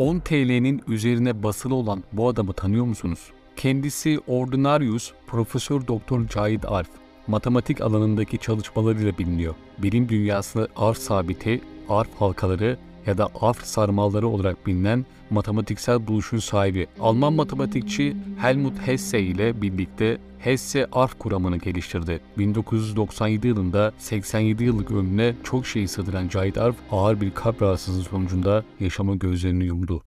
10 TL'nin üzerine basılı olan bu adamı tanıyor musunuz? Kendisi Ordinarius Profesör Doktor Cahit Arf. Matematik alanındaki çalışmalarıyla biliniyor. Bilim dünyasında arf sabiti, arf halkaları ya da arf sarmalları olarak bilinen matematiksel buluşun sahibi Alman matematikçi Helmut Hesse ile birlikte Hesse arf kuramını geliştirdi. 1997 yılında 87 yıllık ömrüne çok şey sığdıran Cahit Arf ağır bir kalp rahatsızlığı sonucunda yaşama gözlerini yumdu.